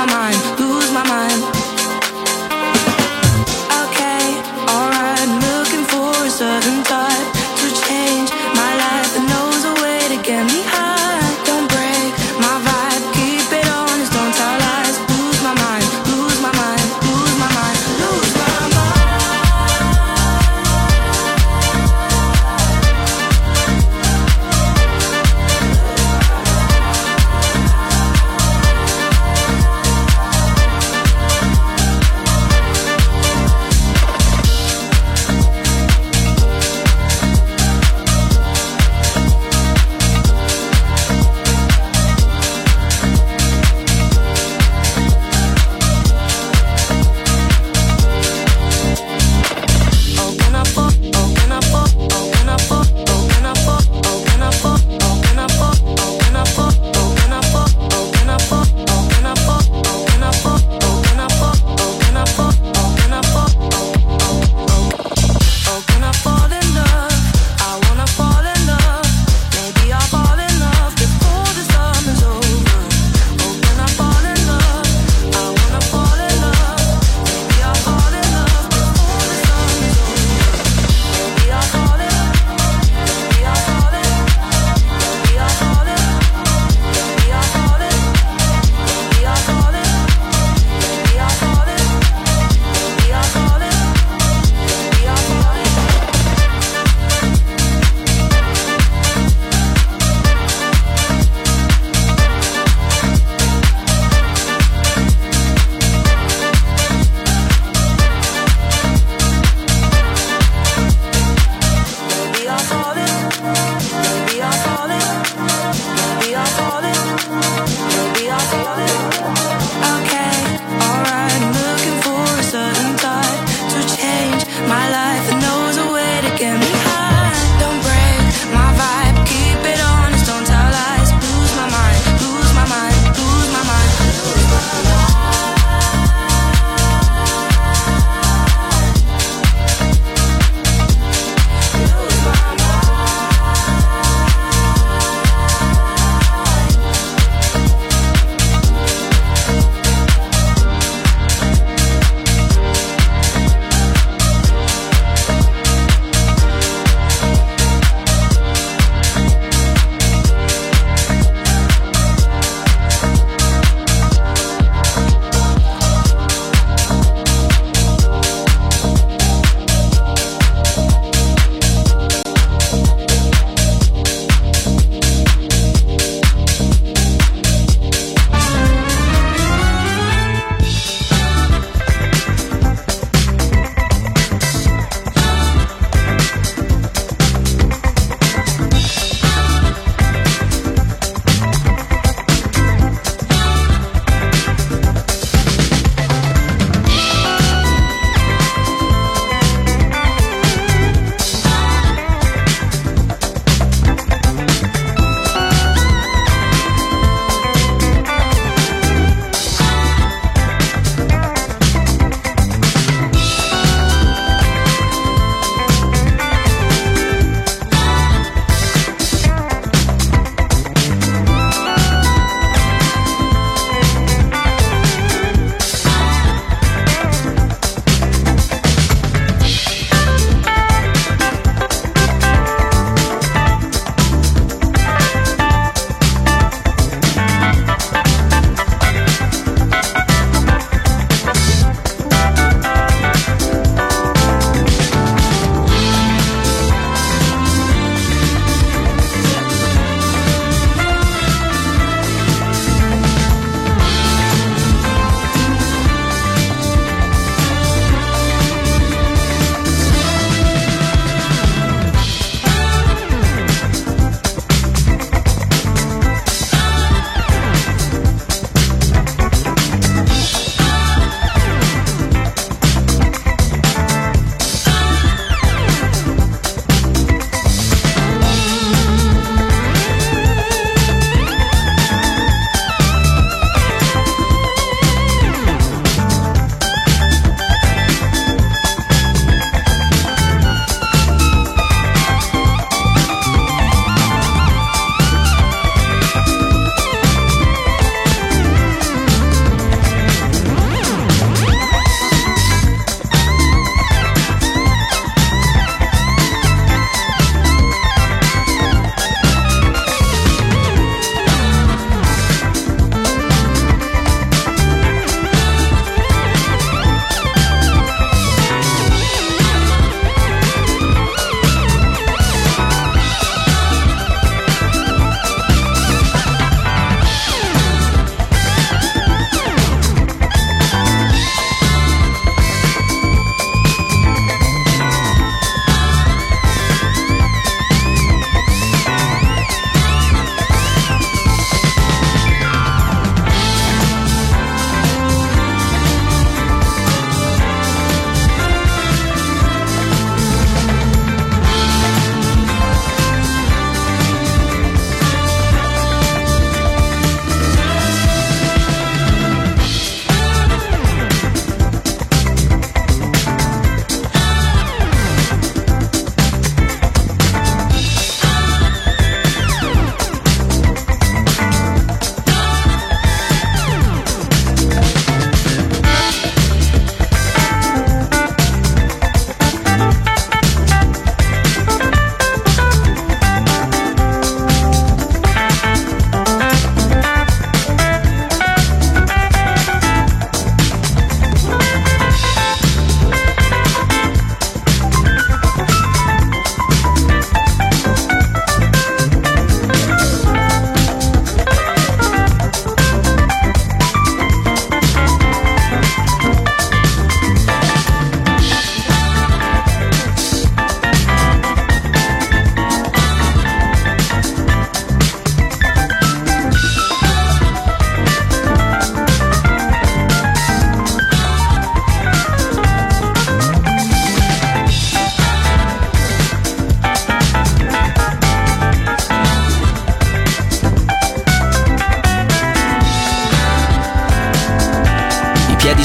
my mind, lose my mind.